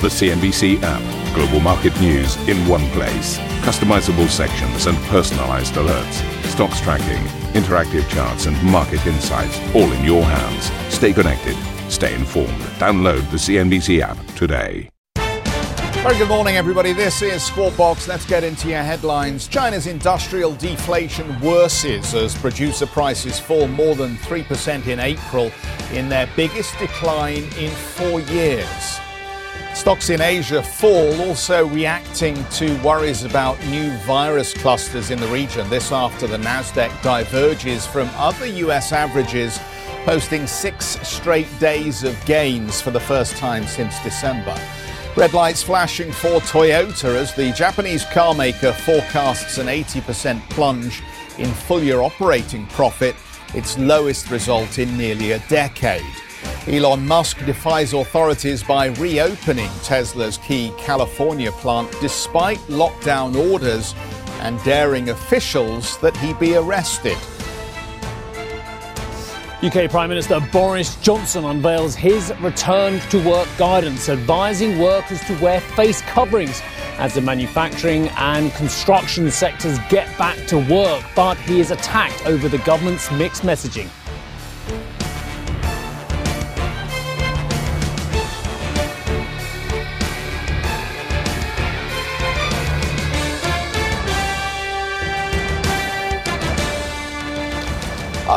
The CNBC app. Global market news in one place. Customizable sections and personalized alerts. Stocks tracking, interactive charts, and market insights all in your hands. Stay connected. Stay informed. Download the CNBC app today. Very good morning, everybody. This is Squawk Box. Let's get into your headlines. China's industrial deflation worsens as producer prices fall more than 3% in April in their biggest decline in four years. Stocks in Asia fall, also reacting to worries about new virus clusters in the region. This after the Nasdaq diverges from other US averages, posting six straight days of gains for the first time since December. Red lights flashing for Toyota as the Japanese carmaker forecasts an 80% plunge in full year operating profit, its lowest result in nearly a decade. Elon Musk defies authorities by reopening Tesla's key California plant despite lockdown orders and daring officials that he be arrested. UK Prime Minister Boris Johnson unveils his return to work guidance, advising workers to wear face coverings as the manufacturing and construction sectors get back to work. But he is attacked over the government's mixed messaging.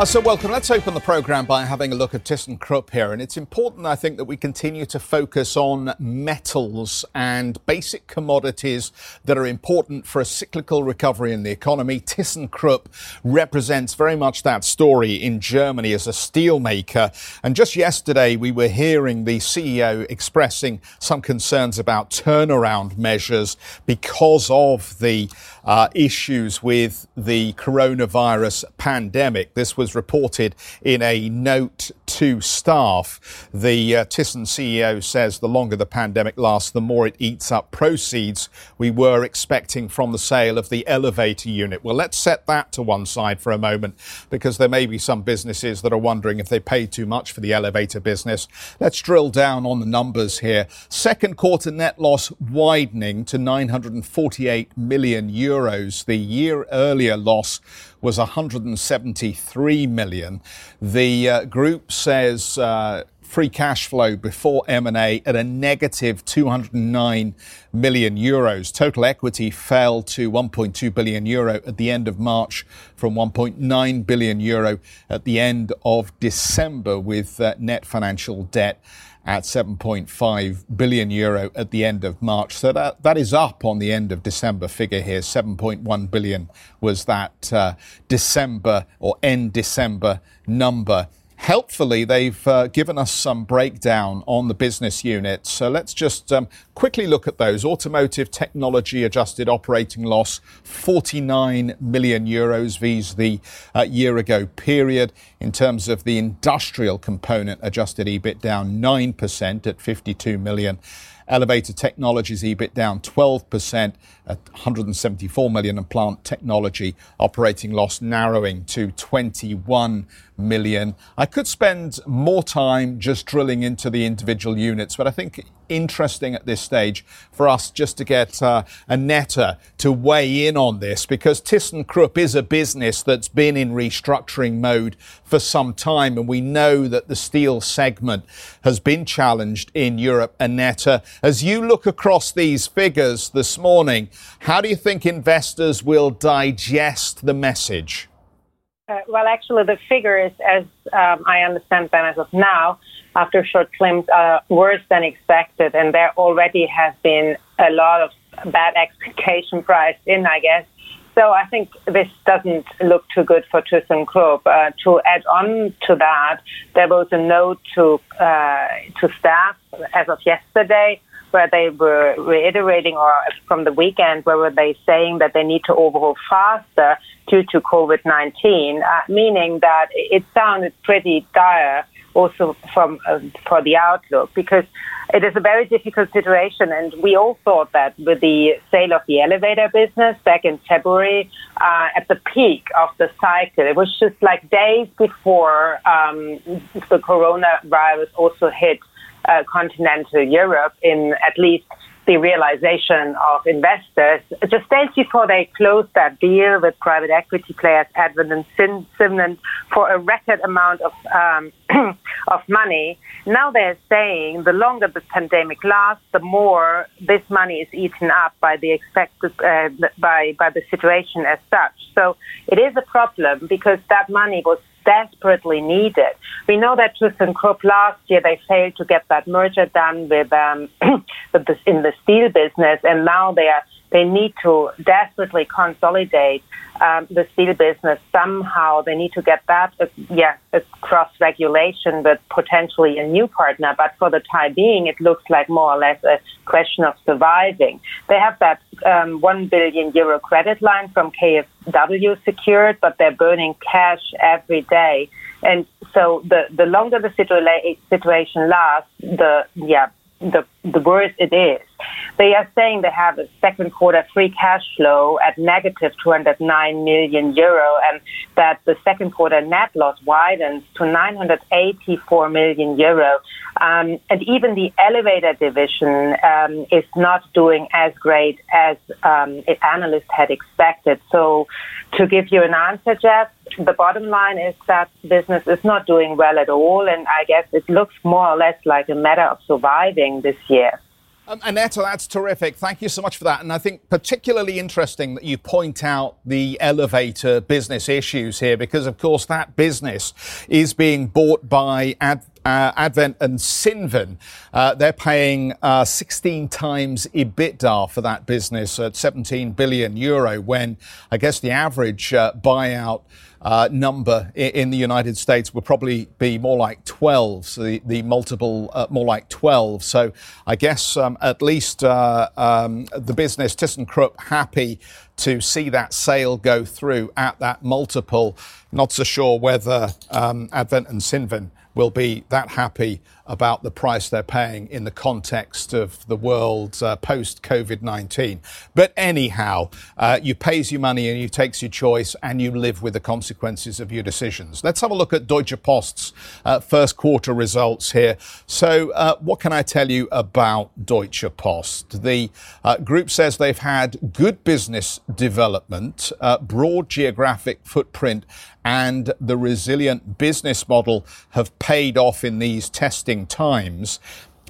Uh, so, welcome. Let's open the program by having a look at ThyssenKrupp here. And it's important, I think, that we continue to focus on metals and basic commodities that are important for a cyclical recovery in the economy. ThyssenKrupp represents very much that story in Germany as a steelmaker. And just yesterday, we were hearing the CEO expressing some concerns about turnaround measures because of the uh, issues with the coronavirus pandemic. This was reported in a note to staff. The uh, Thyssen CEO says the longer the pandemic lasts, the more it eats up proceeds we were expecting from the sale of the elevator unit. Well, let's set that to one side for a moment because there may be some businesses that are wondering if they paid too much for the elevator business. Let's drill down on the numbers here. Second quarter net loss widening to 948 million euros. The year earlier loss was 173 million. The uh, group says uh, free cash flow before M&A at a negative 209 million euros. Total equity fell to 1.2 billion euro at the end of March from 1.9 billion euro at the end of December with uh, net financial debt at 7.5 billion euro at the end of March. So that, that is up on the end of December figure here. 7.1 billion was that uh, December or end December number. Helpfully, they've uh, given us some breakdown on the business units. So let's just um, quickly look at those. Automotive technology adjusted operating loss, 49 million euros vis the uh, year ago period. In terms of the industrial component, adjusted EBIT down 9% at 52 million. Elevator Technologies EBIT down 12% at 174 million and Plant Technology operating loss narrowing to 21 million. I could spend more time just drilling into the individual units, but I think interesting at this stage for us just to get uh, Annette to weigh in on this because ThyssenKrupp is a business that's been in restructuring mode for some time, and we know that the steel segment has been challenged in Europe. Annette, as you look across these figures this morning, how do you think investors will digest the message? Uh, well, actually, the figures, as um, I understand them as of now, after short claims are worse than expected, and there already has been a lot of bad expectation priced in, I guess. So I think this doesn't look too good for ThyssenKrupp. Uh, to add on to that, there was a note to uh, to staff as of yesterday where they were reiterating, or from the weekend, where were they saying that they need to overhaul faster due to COVID 19, uh, meaning that it sounded pretty dire also from uh, for the outlook because it is a very difficult situation. And we all thought that with the sale of the elevator business back in February uh, at the peak of the cycle it was just like days before um, the coronavirus also hit uh, continental Europe in at least the realization of investors. Just days before they closed that deal with private equity players Advent and Cinven for a record amount of um, of money, now they're saying the longer the pandemic lasts, the more this money is eaten up by the expected uh, by by the situation as such. So it is a problem because that money was desperately needed. We know that ThyssenKrupp last year they failed to get that merger done with, um, in the steel business, and now they are they need to desperately consolidate um, the steel business somehow. They need to get that, uh, yeah, cross regulation with potentially a new partner. But for the time being, it looks like more or less a question of surviving. They have that um, one billion euro credit line from KfW secured, but they're burning cash every day. And so the, the longer the situa- situation lasts, the yeah the the worse it is. They are saying they have a second quarter free cash flow at negative 209 million euro, and that the second quarter net loss widens to 984 million euro. Um, and even the elevator division um, is not doing as great as um, analysts had expected. So, to give you an answer, Geoff, the bottom line is that business is not doing well at all, and I guess it looks more or less like a matter of surviving this year. Um, that's terrific. Thank you so much for that. And I think particularly interesting that you point out the elevator business issues here, because of course that business is being bought by Ad, uh, Advent and Cinven. Uh, they're paying uh, 16 times EBITDA for that business at 17 billion euro, when I guess the average uh, buyout uh, number in the United States would probably be more like 12, so the, the multiple uh, more like 12. So I guess um, at least uh, um, the business ThyssenKrupp happy to see that sale go through at that multiple. Not so sure whether um, Advent and Cinven will be that happy about the price they're paying in the context of the world uh, post COVID 19. But anyhow, uh, you pays your money and you takes your choice and you live with the consequences of your decisions. Let's have a look at Deutsche Post's uh, first quarter results here. So, uh, what can I tell you about Deutsche Post? The uh, group says they've had good business development, uh, broad geographic footprint, and the resilient business model have paid off in these testing times.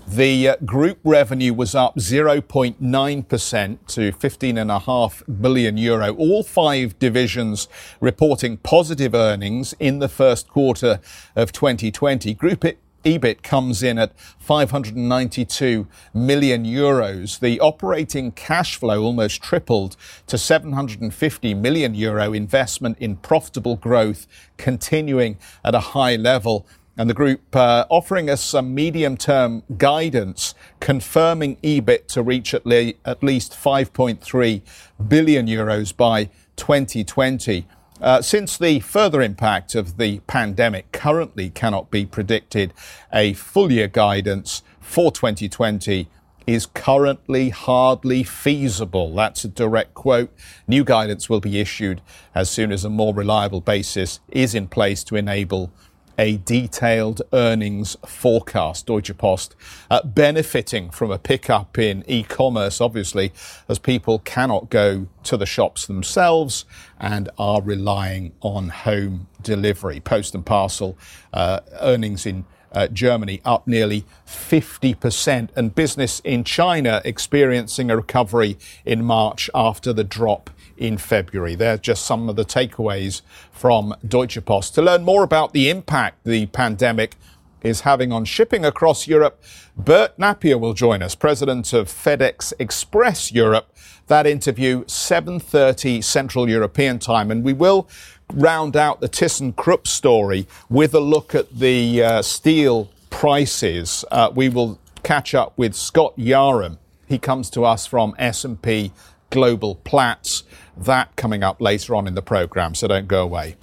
The uh, group revenue was up 0.9% to 15.5 billion euro. All five divisions reporting positive earnings in the first quarter of 2020. Group EBIT comes in at 592 million euros. The operating cash flow almost tripled to 750 million euro investment in profitable growth continuing at a high level. And the group uh, offering us some medium term guidance, confirming EBIT to reach at, le- at least 5.3 billion euros by 2020. Uh, since the further impact of the pandemic currently cannot be predicted, a full year guidance for 2020 is currently hardly feasible. That's a direct quote. New guidance will be issued as soon as a more reliable basis is in place to enable a detailed earnings forecast. Deutsche Post uh, benefiting from a pickup in e-commerce, obviously, as people cannot go to the shops themselves and are relying on home delivery. Post and parcel uh, earnings in uh, Germany up nearly 50%, and business in China experiencing a recovery in March after the drop in February. They're just some of the takeaways from Deutsche Post. To learn more about the impact the pandemic is having on shipping across Europe, Bert Napier will join us, president of FedEx Express Europe. That interview 7:30 Central European Time, and we will round out the ThyssenKrupp story with a look at the uh, steel prices. Uh, we will catch up with Scott Yarham. He comes to us from S&P Global Platts. That coming up later on in the program, so don't go away.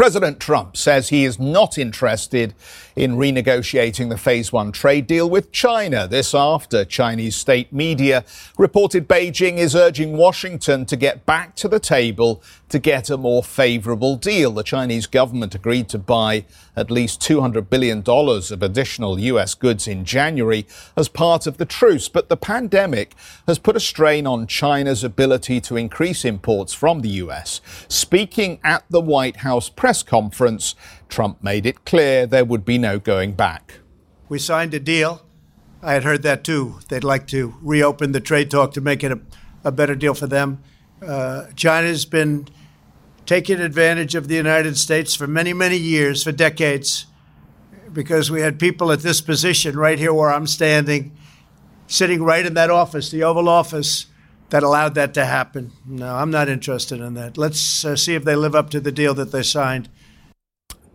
President Trump says he is not interested in renegotiating the Phase 1 trade deal with China. This after Chinese state media reported Beijing is urging Washington to get back to the table to get a more favorable deal. The Chinese government agreed to buy at least $200 billion of additional U.S. goods in January as part of the truce. But the pandemic has put a strain on China's ability to increase imports from the U.S. Speaking at the White House press conference, Trump made it clear there would be no going back. We signed a deal. I had heard that too. They'd like to reopen the trade talk to make it a, a better deal for them. Uh, China's been taking advantage of the United States for many, many years, for decades, because we had people at this position right here where I'm standing, sitting right in that office, the Oval Office, that allowed that to happen. No, I'm not interested in that. Let's uh, see if they live up to the deal that they signed.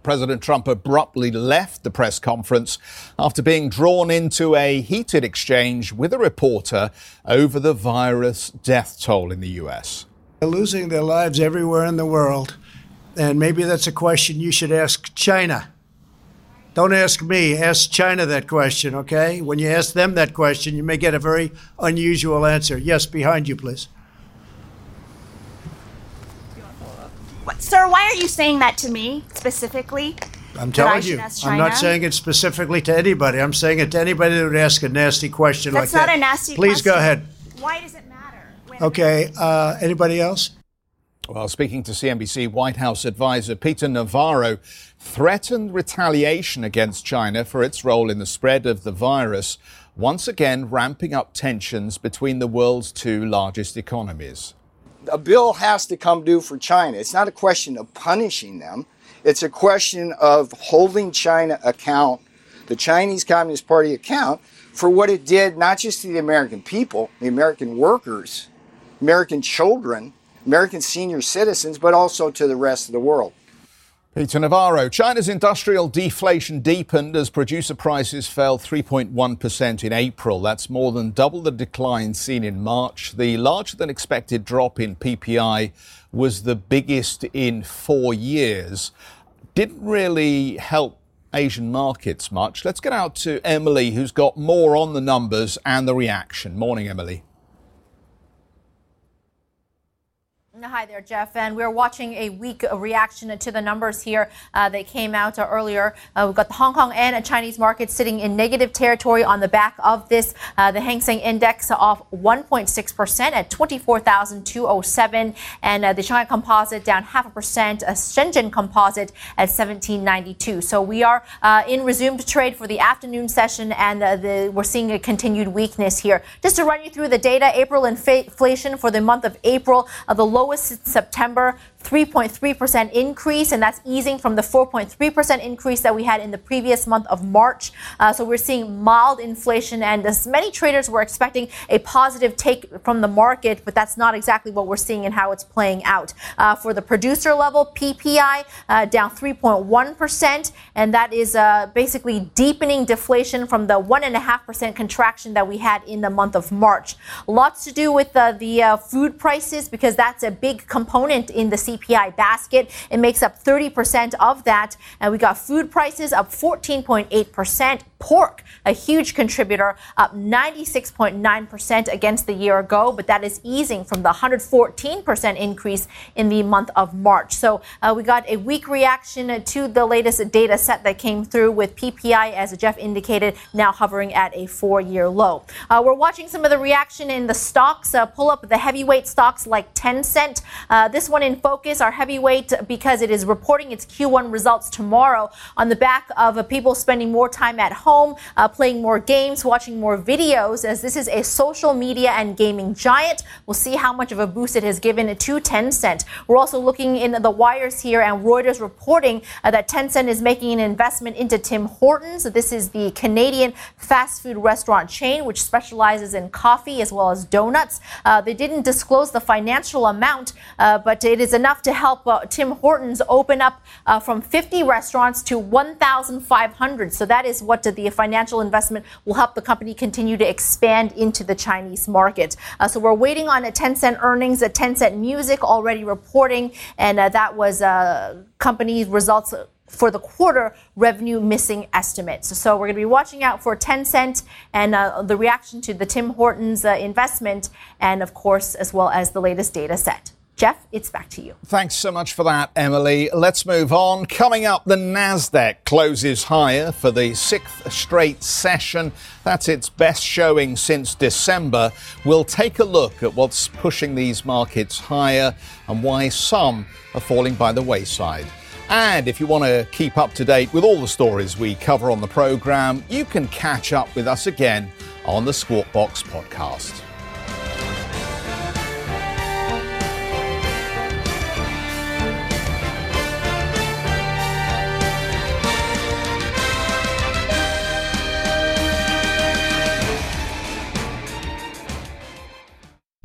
President Trump abruptly left the press conference after being drawn into a heated exchange with a reporter over the virus death toll in the U.S. Losing their lives everywhere in the world. And maybe that's a question you should ask China. Don't ask me, ask China that question, okay? When you ask them that question, you may get a very unusual answer. Yes, behind you, please. What, sir, why are you saying that to me specifically? I'm telling you. I'm not saying it specifically to anybody. I'm saying it to anybody that would ask a nasty question That's like that. That's not a nasty Please question. go ahead. Why does it Okay. Uh, anybody else? Well, speaking to CNBC, White House advisor Peter Navarro threatened retaliation against China for its role in the spread of the virus, once again ramping up tensions between the world's two largest economies. A bill has to come due for China. It's not a question of punishing them. It's a question of holding China account, the Chinese Communist Party account, for what it did not just to the American people, the American workers, American children, American senior citizens, but also to the rest of the world. Peter Navarro. China's industrial deflation deepened as producer prices fell 3.1% in April. That's more than double the decline seen in March. The larger than expected drop in PPI was the biggest in four years. Didn't really help Asian markets much. Let's get out to Emily, who's got more on the numbers and the reaction. Morning, Emily. Hi there, Geoff. And we're watching a weak reaction to the numbers here. Uh, they came out uh, earlier. Uh, we've got the Hong Kong and Chinese markets sitting in negative territory on the back of this. Uh, the Hang Seng Index off 1.6% at 24,207. And uh, the Shanghai Composite down half a percent. A Shenzhen Composite at 1792. So we are uh, in resumed trade for the afternoon session, and the, we're seeing a continued weakness here. Just to run you through the data, April inflation for the month of April, the lowest lowest September 3.3% increase, and that's easing from the 4.3% increase that we had in the previous month of March. Uh, so we're seeing mild inflation, and as many traders were expecting a positive take from the market, but that's not exactly what we're seeing and how it's playing out. Uh, for the producer level, PPI uh, down 3.1%, and that is uh, basically deepening deflation from the 1.5% contraction that we had in the month of March. Lots to do with uh, the uh, food prices because that's a big component in the CPI basket. It makes up 30% of that. And we got food prices up 14.8%. Pork, a huge contributor, up 96.9% against the year ago, but that is easing from the 114% increase in the month of March. So uh, we got a weak reaction to the latest data set that came through with PPI, as Geoff indicated, now hovering at a four year low. Uh, we're watching some of the reaction in the stocks. Uh, pull up the heavyweight stocks like Tencent. Uh, this one in focus, our heavyweight, because it is reporting its Q1 results tomorrow on the back of uh, people spending more time at home, uh, playing more games, watching more videos, as this is a social media and gaming giant. We'll see how much of a boost it has given to Tencent. We're also looking in the wires here, and Reuters reporting uh, that Tencent is making an investment into Tim Hortons. This is the Canadian fast food restaurant chain, which specializes in coffee as well as donuts. Uh, they didn't disclose the financial amount, uh, but it is enough to help uh, Tim Hortons open up uh, from 50 restaurants to 1,500. So that is what the the financial investment will help the company continue to expand into the Chinese market. Uh, so we're waiting on a Tencent earnings, a Tencent Music already reporting, and uh, that was uh, company results for the quarter revenue missing estimates. So we're going to be watching out for Tencent and uh, the reaction to the Tim Hortons uh, investment, and of course, as well as the latest data set. Geoff, it's back to you. Thanks so much for that, Emily. Let's move on. Coming up, the NASDAQ closes higher for the sixth straight session. That's its best showing since December. We'll take a look at what's pushing these markets higher and why some are falling by the wayside. And if you want to keep up to date with all the stories we cover on the program, you can catch up with us again on the Squawk Box podcast.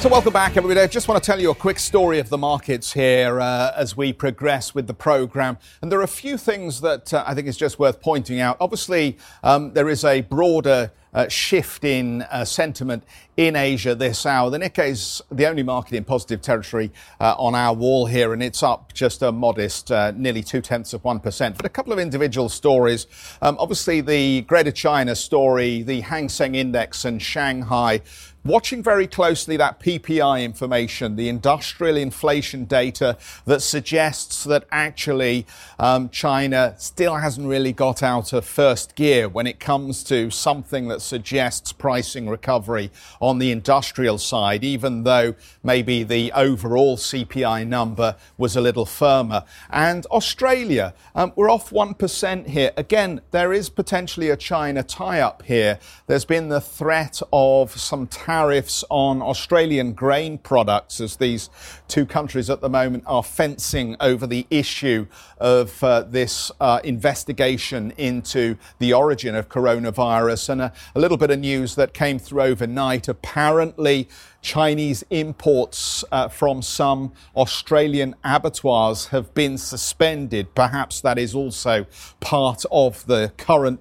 So, welcome back, everybody. I just want to tell you a quick story of the markets here uh, as we progress with the program. And there are a few things that uh, I think is just worth pointing out. Obviously, um, there is a broader uh, shift in uh, sentiment in Asia this hour. The Nikkei is the only market in positive territory uh, on our wall here, and it's up just a modest, uh, nearly two tenths of 1%. But a couple of individual stories. Um, obviously, the Greater China story, the Hang Seng Index and Shanghai watching very closely that PPI information, the industrial inflation data that suggests that actually um, China still hasn't really got out of first gear when it comes to something that suggests pricing recovery on the industrial side, even though maybe the overall CPI number was a little firmer. And Australia, um, we're off 1% here. Again, there is potentially a China tie up here. There's been the threat of some tariffs on Australian grain products as these two countries at the moment are fencing over the issue of uh, this uh, investigation into the origin of coronavirus. And a, a little bit of news that came through overnight. Apparently, Chinese imports uh, from some Australian abattoirs have been suspended. Perhaps that is also part of the current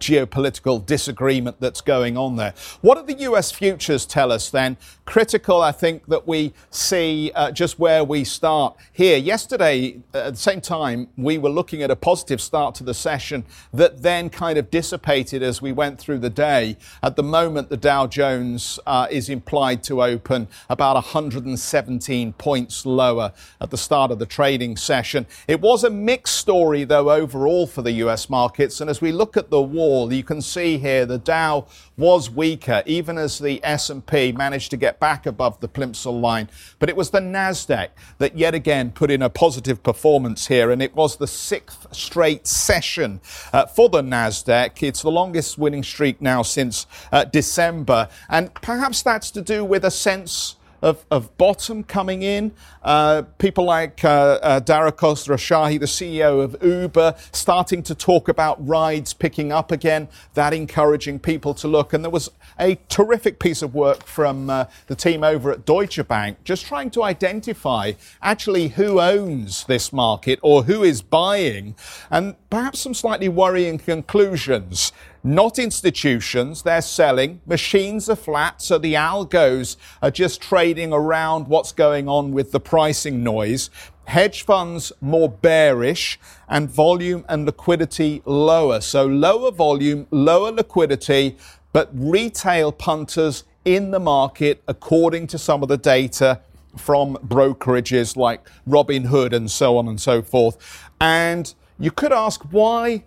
geopolitical disagreement that's going on there. What do the US futures tell us then? Critical, I think, that we see uh, just where we start here. Yesterday, uh, at the same time, we were looking at a positive start to the session that then kind of dissipated as we went through the day. At the moment, the Dow Jones uh, is implied to open about 117 points lower at the start of the trading session. It was a mixed story, though, overall for the US markets. And as we look at the war, you can see here the Dow was weaker, even as the S&P managed to get back above the Plimsoll line. But it was the Nasdaq that yet again put in a positive performance here, and it was the sixth straight session uh, for the Nasdaq. It's the longest winning streak now since uh, December, and perhaps that's to do with a sense of, of bottom coming in. Uh, people like uh, uh, Dara Khosrowshahi, the CEO of Uber, starting to talk about rides picking up again, that encouraging people to look. And there was a terrific piece of work from uh, the team over at Deutsche Bank, just trying to identify actually who owns this market or who is buying, and perhaps some slightly worrying conclusions not institutions. They're selling. Machines are flat, so the algos are just trading around what's going on with the pricing noise. Hedge funds more bearish and volume and liquidity lower. So lower volume, lower liquidity, but retail punters in the market, according to some of the data from brokerages like Robinhood and so on and so forth. And you could ask why,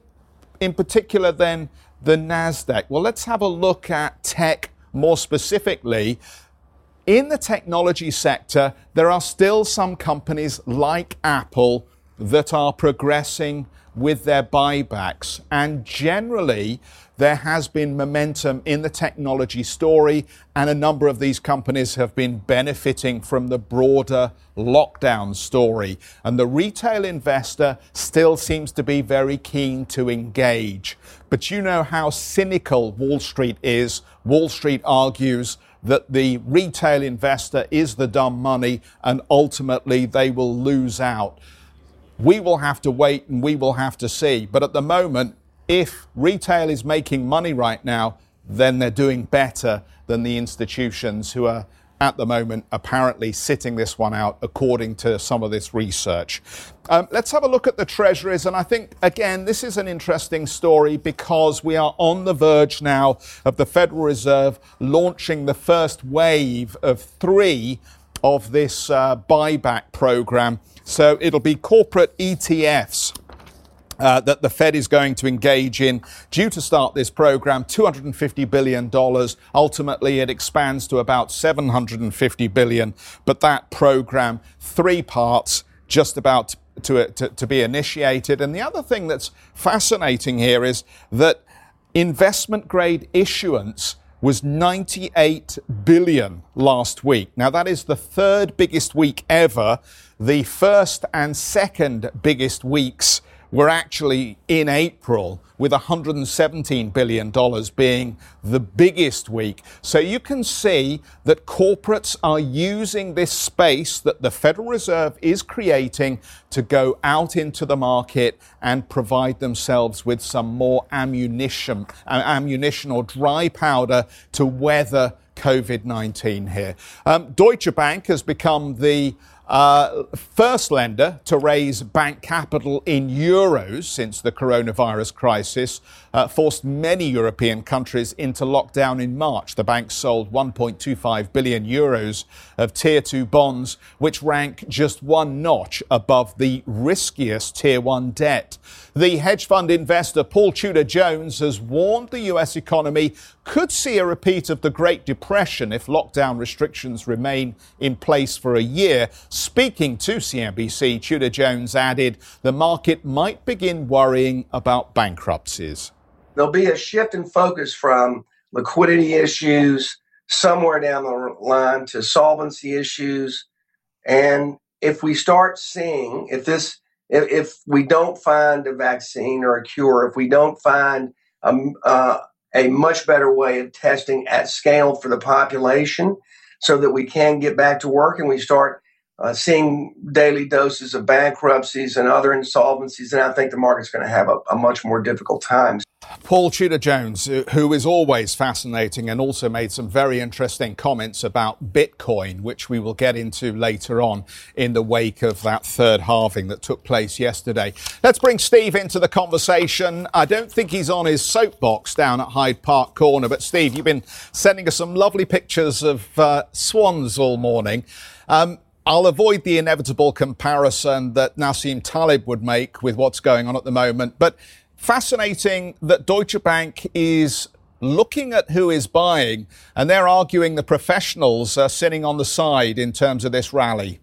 in particular, then the NASDAQ? Well, let's have a look at tech more specifically. In the technology sector, there are still some companies like Apple that are progressing with their buybacks. And generally, there has been momentum in the technology story, and a number of these companies have been benefiting from the broader lockdown story. And the retail investor still seems to be very keen to engage. But you know how cynical Wall Street is. Wall Street argues that the retail investor is the dumb money and ultimately they will lose out. We will have to wait and we will have to see. But at the moment, if retail is making money right now, then they're doing better than the institutions who are at the moment apparently sitting this one out according to some of this research. Um, let's have a look at the treasuries. And I think, again, this is an interesting story because we are on the verge now of the Federal Reserve launching the first wave of three of this uh, buyback program. So it'll be corporate ETFs uh, that the Fed is going to engage in, due to start this program, $250 billion. Ultimately, it expands to about $750 billion. But that program, three parts, just about to, to, to be initiated. And the other thing that's fascinating here is that investment grade issuance was 98 billion last week. Now that is the third biggest week ever. The first and second biggest weeks were actually in April with $117 billion being the biggest week. So you can see that corporates are using this space that the Federal Reserve is creating to go out into the market and provide themselves with some more ammunition, uh, ammunition or dry powder to weather COVID 19 here. Um, Deutsche Bank has become the uh, first lender to raise bank capital in euros since the coronavirus crisis uh, forced many European countries into lockdown in March. The bank sold 1.25 billion euros of Tier 2 bonds, which rank just one notch above the riskiest Tier 1 debt. The hedge fund investor Paul Tudor Jones has warned the US economy could see a repeat of the Great Depression if lockdown restrictions remain in place for a year. Speaking to CNBC, Tudor Jones added the market might begin worrying about bankruptcies. There'll be a shift in focus from liquidity issues somewhere down the line to solvency issues. And if we start seeing, if this if, if we don't find a vaccine or a cure, if we don't find a, uh, a much better way of testing at scale for the population so that we can get back to work and we start uh, seeing daily doses of bankruptcies and other insolvencies, and I think the market's going to have a, a much more difficult time. Paul Tudor Jones, who is always fascinating and also made some very interesting comments about Bitcoin, which we will get into later on in the wake of that third halving that took place yesterday. Let's bring Steve into the conversation. I don't think he's on his soapbox down at Hyde Park Corner, but Steve, you've been sending us some lovely pictures of uh, swans all morning. Um, I'll avoid the inevitable comparison that Nassim Taleb would make with what's going on at the moment, but fascinating that Deutsche Bank is looking at who is buying, and they're arguing the professionals are sitting on the side in terms of this rally.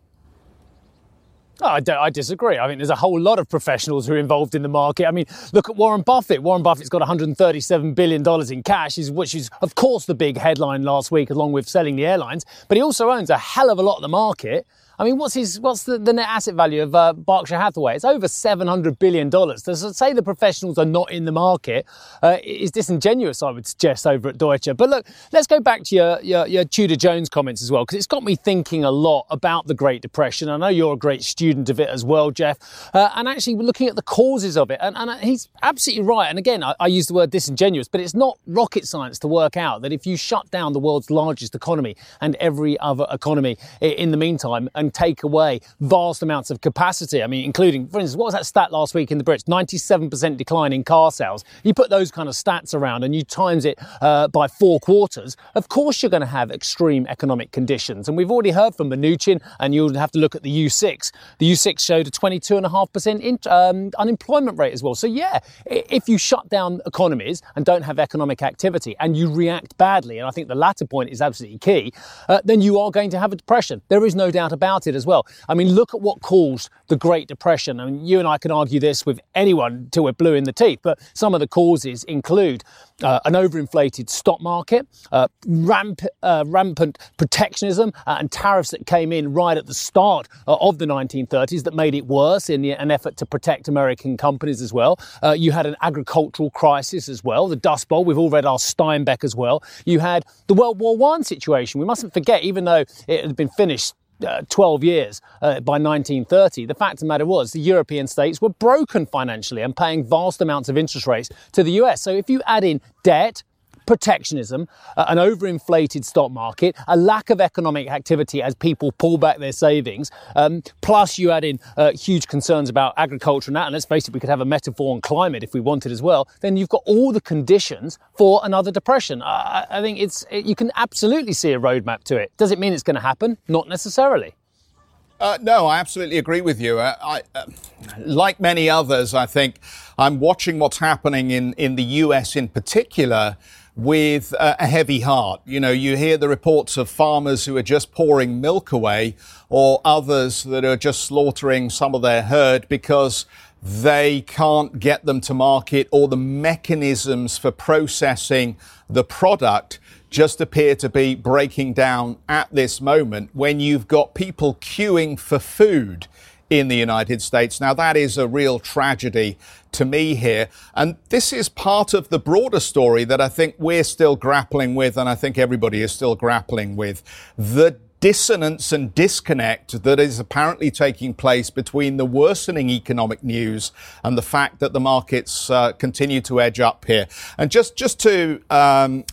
I, I, disagree. I mean, there's a whole lot of professionals who are involved in the market. I mean, look at Warren Buffett. Warren Buffett's got $137 billion in cash, which is, of course, the big headline last week, along with selling the airlines. But he also owns a hell of a lot of the market. I mean, what's his what's the, the net asset value of uh, Berkshire Hathaway? It's over seven hundred billion dollars. To say the professionals are not in the market uh, is disingenuous, I would suggest, over at Deutsche. But look, let's go back to your your, your Tudor Jones comments as well, because it's got me thinking a lot about the Great Depression. I know you're a great student of it as well, Geoff, uh, and actually looking at the causes of it. And, and he's absolutely right. And again, I, I use the word disingenuous, but it's not rocket science to work out that if you shut down the world's largest economy and every other economy in the meantime and take away vast amounts of capacity. I mean, including, for instance, what was that stat last week in the Brits? 97% decline in car sales. You put those kind of stats around and you times it uh, by four quarters, of course you're going to have extreme economic conditions. And we've already heard from Mnuchin, and you'll have to look at the U6. The U6 showed a 22.5% in, um, unemployment rate as well. So, yeah, if you shut down economies and don't have economic activity and you react badly, and I think the latter point is absolutely key, uh, then you are going to have a depression. There is no doubt about it as well. I mean, look at what caused the Great Depression. I mean, you and I can argue this with anyone till we're blue in the teeth, but some of the causes include uh, an overinflated stock market, uh, ramp, uh, rampant protectionism, uh, and tariffs that came in right at the start uh, of the 1930s that made it worse in the, an effort to protect American companies as well. Uh, you had an agricultural crisis as well, the Dust Bowl. We've all read our Steinbeck as well. You had the World War One situation. We mustn't forget, even though it had been finished uh, 12 years uh, by 1930, the fact of the matter was the European states were broken financially and paying vast amounts of interest rates to the US. So if you add in debt, protectionism, uh, an overinflated stock market, a lack of economic activity as people pull back their savings, um, plus you add in uh, huge concerns about agriculture and that, and let's face it, we could have a metaphor on climate if we wanted as well, then you've got all the conditions for another depression. Uh, I think it's it, you can absolutely see a roadmap to it. Does it mean it's going to happen? Not necessarily. Uh, no, I absolutely agree with you. Uh, I, uh, like many others, I think I'm watching what's happening in, in the US in particular with a heavy heart. You know, you hear the reports of farmers who are just pouring milk away or others that are just slaughtering some of their herd because they can't get them to market or the mechanisms for processing the product just appear to be breaking down at this moment when you've got people queuing for food in the United States. Now, that is a real tragedy to me here. And this is part of the broader story that I think we're still grappling with, and I think everybody is still grappling with. The dissonance and disconnect that is apparently taking place between the worsening economic news and the fact that the markets uh, continue to edge up here. And just just to um,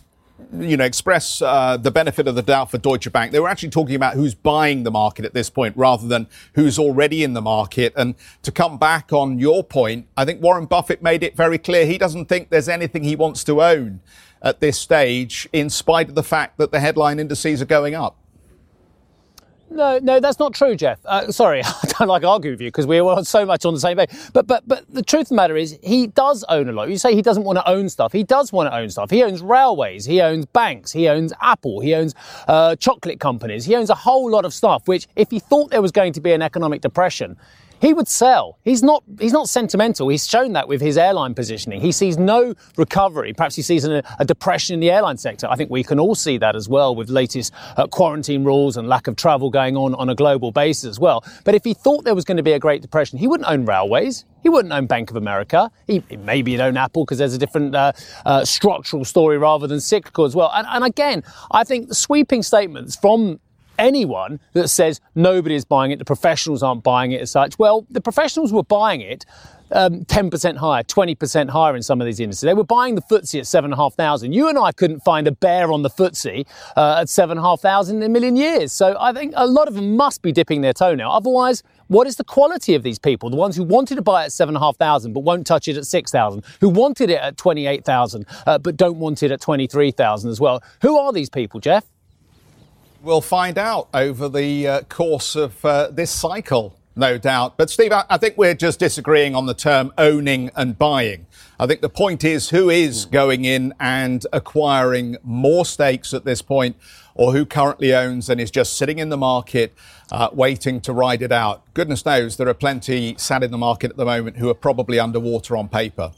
you know, express uh, the benefit of the doubt for Deutsche Bank. They were actually talking about who's buying the market at this point rather than who's already in the market. And to come back on your point, I think Warren Buffett made it very clear he doesn't think there's anything he wants to own at this stage, in spite of the fact that the headline indices are going up. No, no, that's not true, Geoff. Uh, sorry, I don't like argue with you because we were so much on the same page. But, but, but the truth of the matter is, he does own a lot. You say he doesn't want to own stuff. He does want to own stuff. He owns railways. He owns banks. He owns Apple. He owns uh, chocolate companies. He owns a whole lot of stuff. Which, if he thought there was going to be an economic depression, he would sell. He's not, he's not sentimental. He's shown that with his airline positioning. He sees no recovery. Perhaps he sees a, a depression in the airline sector. I think we can all see that as well with latest uh, quarantine rules and lack of travel going on on a global basis as well. But if he thought there was going to be a Great Depression, he wouldn't own railways. He wouldn't own Bank of America. He, maybe he'd own Apple because there's a different uh, uh, structural story rather than cyclical as well. And, and again, I think the sweeping statements from anyone that says nobody is buying it, the professionals aren't buying it as such. Well, the professionals were buying it um, 10% higher, 20% higher in some of these indices. They were buying the FTSE at 7,500. You and I couldn't find a bear on the FTSE uh, at 7,500 in a million years. So I think a lot of them must be dipping their toe now. Otherwise, what is the quality of these people? The ones who wanted to buy it at 7,500 but won't touch it at 6,000, who wanted it at 28,000 uh, but don't want it at 23,000 as well. Who are these people, Geoff? We'll find out over the uh, course of uh, this cycle, no doubt. But, Steve, I, I, think we're just disagreeing on the term owning and buying. I think the point is who is going in and acquiring more stakes at this point, or who currently owns and is just sitting in the market uh, waiting to ride it out. Goodness knows there are plenty sat in the market at the moment who are probably underwater on paper.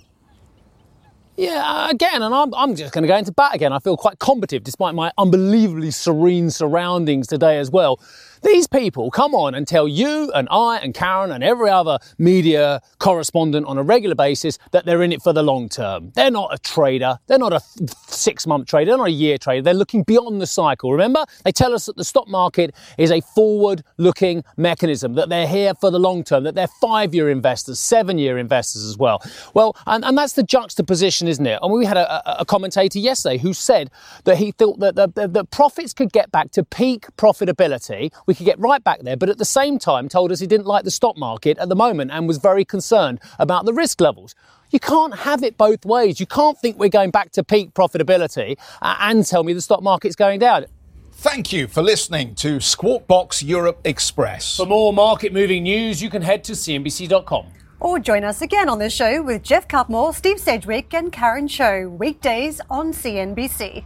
Yeah, again, and I'm, I'm just going to go into bat again. I feel quite combative despite my unbelievably serene surroundings today as well. These people come on and tell you and I and Karen and every other media correspondent on a regular basis that they're in it for the long term. They're not a trader. They're not a six month trader. They're not a year trader. They're looking beyond the cycle. Remember, they tell us that the stock market is a forward looking mechanism, that they're here for the long term, that they're five year investors, seven year investors as well. Well, and, and that's the juxtaposition, isn't it? I And we had a, a commentator yesterday who said that he thought that the profits could get back to peak profitability we could get right back there, but at the same time told us he didn't like the stock market at the moment and was very concerned about the risk levels. You can't have it both ways. You can't think we're going back to peak profitability uh, and tell me the stock market's going down. Thank you for listening to Squawk Box Europe Express. For more market moving news, you can head to CNBC.com. Or join us again on the show with Geoff Cutmore, Steve Sedgwick, and Karen Tso, weekdays on CNBC.